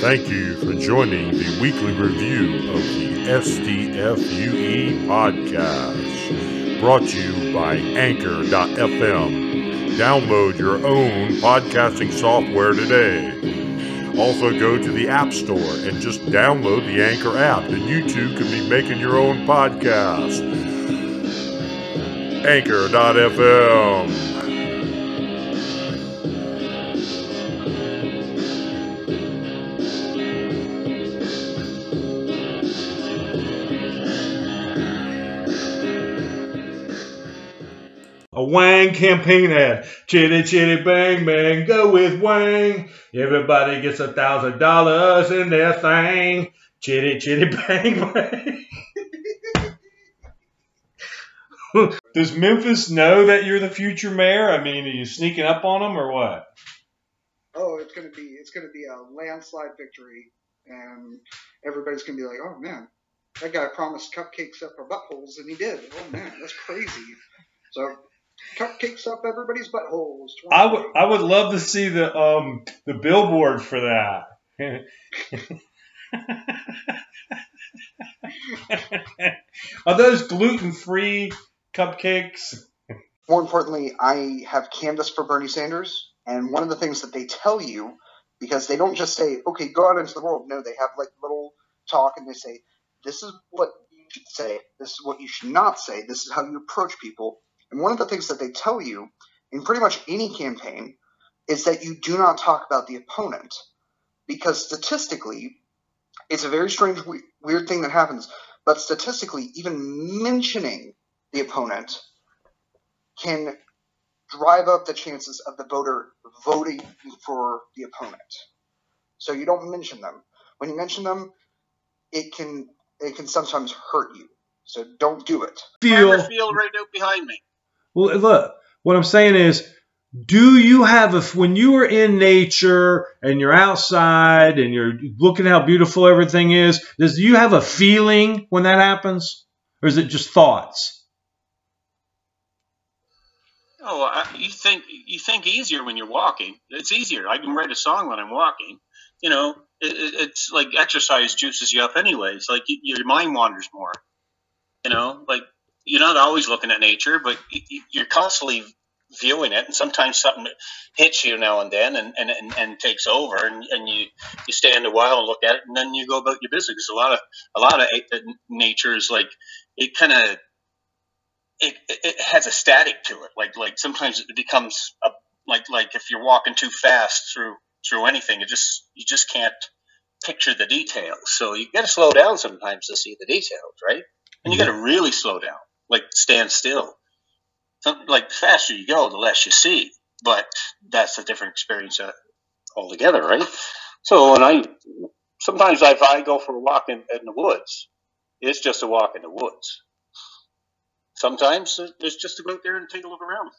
Thank you for joining the weekly review of the SDFUE podcast, brought to you by Anchor.fm. Download your own podcasting software today. Also, go to the App Store and just download the Anchor app, and you too can be making your own podcast. Anchor.fm. A Wang campaign ad. Chitty chitty bang bang, go with Wang. Everybody gets a thousand dollars in their thing. Chitty chitty bang bang. Does Memphis know that you're the future mayor? I mean, are you sneaking up on them or what? oh, it's gonna be it's gonna be a landslide victory, and everybody's gonna be like, oh man, that guy promised cupcakes up our buttholes, and he did. Oh man, that's crazy. So, cupcakes up everybody's buttholes. I would I would love to see the um the billboard for that. Are those gluten free cupcakes? More importantly, I have canvassed for Bernie Sanders, and one of the things that they tell you, because they don't just say, okay, go out into the world. No, they have like little talk, and they say, this is what you should say, this is what you should not say, this is how you approach people. And one of the things that they tell you in pretty much any campaign is that you do not talk about the opponent, because statistically, it's a very strange, weird thing that happens. But statistically, even mentioning the opponent can drive up the chances of the voter voting for the opponent. So you don't mention them. When you mention them, it can it can sometimes hurt you. So don't do it. Feel Farmer Field right out behind me. Well, look, what I'm saying is, do you have a when you are in nature and you're outside and you're looking how beautiful everything is? Does do you have a feeling when that happens, or is it just thoughts? Oh, I, you think you think easier when you're walking. It's easier. I can write a song when I'm walking. You know, it, it, it's like exercise juices you up anyways. Like y your mind wanders more. You know, like you're not always looking at nature, but you're constantly viewing it, and sometimes something hits you now and then, and, and, and, and takes over, and, and you you stand a while and look at it, and then you go about your business. 'Cause a lot of a lot of eh, eh, nature is like it kind of it, it it has a static to it. Like like sometimes it becomes a, like like if you're walking too fast through through anything, it just you just can't picture the details. So you got to slow down sometimes to see the details, right? And you got to really slow down, like stand still. Like the faster you go, the less you see. But that's a different experience uh, altogether, right? So when I sometimes if I go for a walk in, in the woods, it's just a walk in the woods sometimes it's just to go out there and take a look around.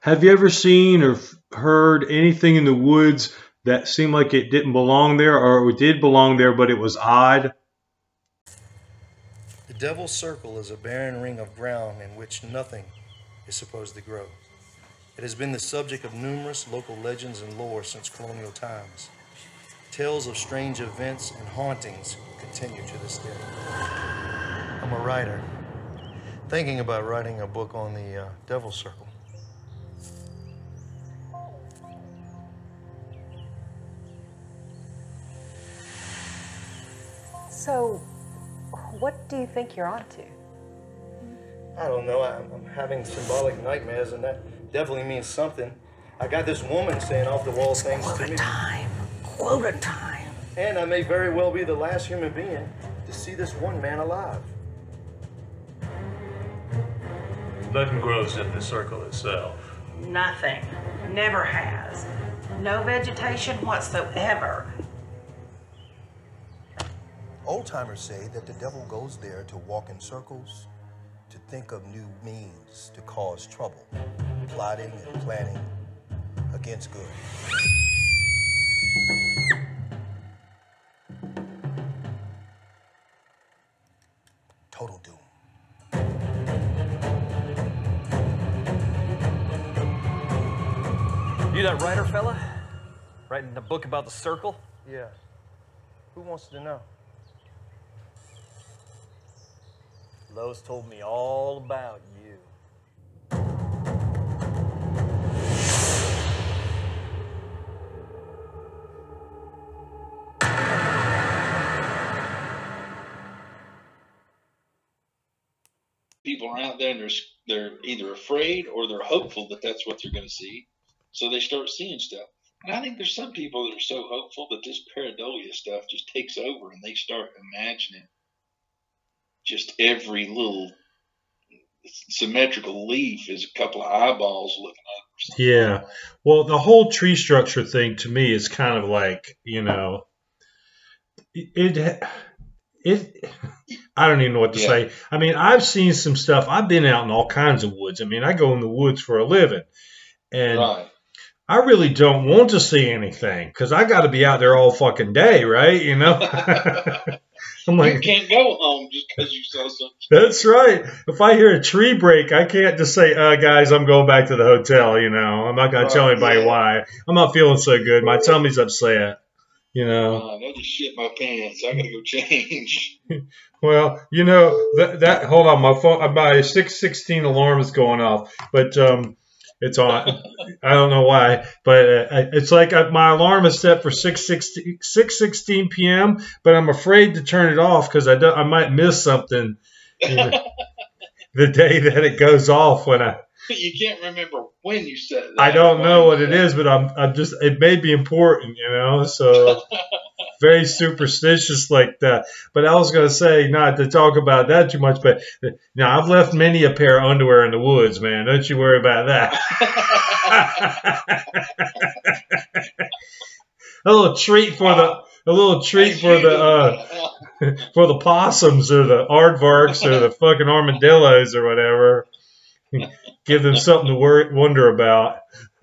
Have you ever seen or heard anything in the woods that seemed like it didn't belong there, or it did belong there, but it was odd? The Devil's Circle is a barren ring of ground in which nothing is supposed to grow. It has been the subject of numerous local legends and lore since colonial times. Tales of strange events and hauntings continue to this day. I'm a writer, thinking about writing a book on the uh, Devil's Circle. So, what do you think you're onto? I don't know. I'm, I'm having symbolic nightmares, and that definitely means something. I got this woman saying off the wall things to me. time. Quota time. And I may very well be the last human being to see this one man alive. Nothing grows in the circle itself. Nothing. Never has. No vegetation whatsoever. Old timers say that the devil goes there to walk in circles, to think of new means to cause trouble, plotting and planning against good. Total doom. You that writer fella? Writing a book about the circle? Yeah. Who wants to know? Lowe's told me all about you. people are out there and they're they're either afraid or they're hopeful that that's what they're going to see, so they start seeing stuff. And I think there's some people that are so hopeful that this pareidolia stuff just takes over and they start imagining just every little symmetrical leaf is a couple of eyeballs looking up. Yeah. Well, the whole tree structure thing to me is kind of like, you know, it it I don't even know what to Yeah. say. I mean, I've seen some stuff. I've been out in all kinds of woods. I mean, I go in the woods for a living. And Right. I really don't want to see anything because I got to be out there all fucking day, right? You know? I'm you like, can't go home just because you saw something. that's right. If I hear a tree break, I can't just say, uh, guys, I'm going back to the hotel. You know, I'm not going to tell anybody yeah. why. I'm not feeling so good. My tummy's upset. You know, Uh, I just shit my pants. I gotta go change. well, you know that that. Hold on, my phone, my six sixteen alarm is going off, but um, it's on. I don't know why, but uh, it's like uh, my alarm is set for 6 16 p.m. But I'm afraid to turn it off because I I might miss something the day that it goes off when I. you can't remember when you said that. I don't know what it is, but I'm I'm just it may be important, you know. So very superstitious like that. But I was gonna say not to talk about that too much, but you know I've left many a pair of underwear in the woods, man. Don't you worry about that. a little treat for the a little treat for the uh, for the possums or the aardvarks or the fucking armadillos or whatever. Give them something to wor- wonder about.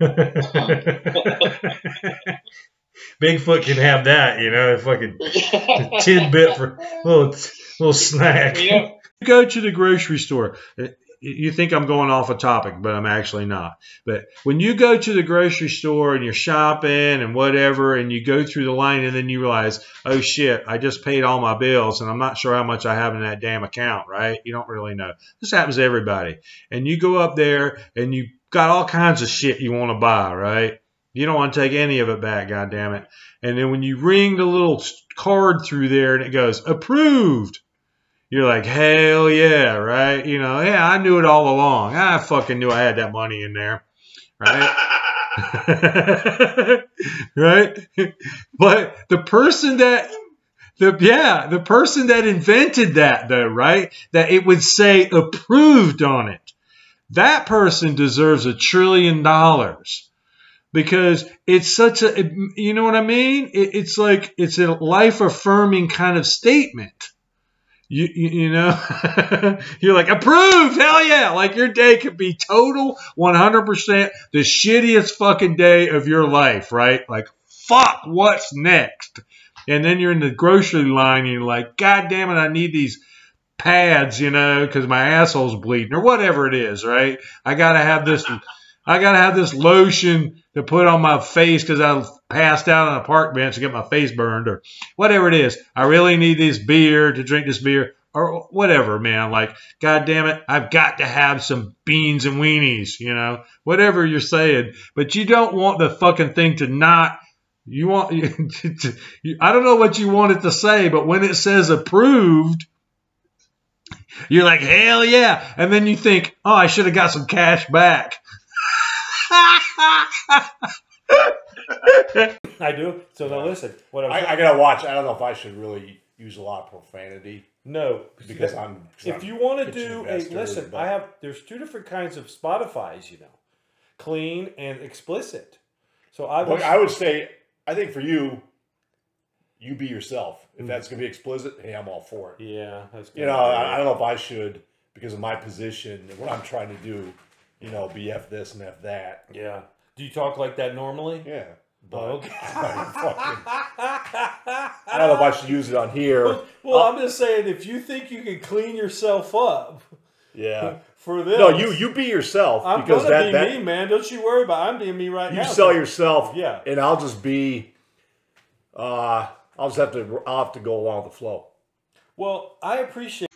Bigfoot can have that, you know, a fucking tidbit for a little little snack. You know- You go to the grocery store. You think I'm going off a topic, but I'm actually not. But when you go to the grocery store and you're shopping and whatever, and you go through the line and then you realize, oh shit, I just paid all my bills and I'm not sure how much I have in that damn account, right? You don't really know. This happens to everybody. And you go up there and you got all kinds of shit you want to buy, right? You don't want to take any of it back, God damn it. And then when you ring the little card through there and it goes approved, you're like, hell yeah, right? You know, yeah, I knew it all along. I fucking knew I had that money in there, right? right? But the person that the yeah, the person that invented that though, right? That it would say approved on it. That person deserves a trillion dollars because it's such a you know what I mean? It, it's like it's a life affirming kind of statement. You, you, you know, you're like approved, hell yeah! Like your day could be total 100% the shittiest fucking day of your life, right? Like fuck, what's next? And then you're in the grocery line and you're like, God damn it, I need these pads, you know, because my asshole's bleeding or whatever it is, right? I gotta have this, I gotta have this lotion to put on my face because I passed out on a park bench to get my face burned or whatever it is. I really need this beer to drink this beer or whatever, man. Like, God damn it, I've got to have some beans and weenies, you know, whatever you're saying. But you don't want the fucking thing to not. You want, I don't know what you want it to say, but when it says approved, you're like, hell yeah. And then you think, oh, I should have got some cash back. I do. So now listen. What I'm I, I gotta watch. I don't know if I should really use a lot of profanity. No, because I'm. If I'm you want to do a listen, but- I have. There's two different kinds of Spotify's. You know, clean and explicit. So I. I would say, I think for you, you be yourself. If that's gonna be explicit, hey, I'm all for it. Yeah, that's good. You know, I, I don't know if I should because of my position and what I'm trying to do. You know, be f this and f that. Yeah. Do you talk like that normally? Yeah. Okay. I don't know if I should use it on here. Well, I'm just saying, if you think you can clean yourself up, Yeah. For this, No, you you be yourself I'm because gonna that be that me, man. Don't you worry about. I'm being me right you now. You sell yourself. Yeah. And I'll just be. Uh, I'll just have to. I'll have to go along with the flow. Well, I appreciate.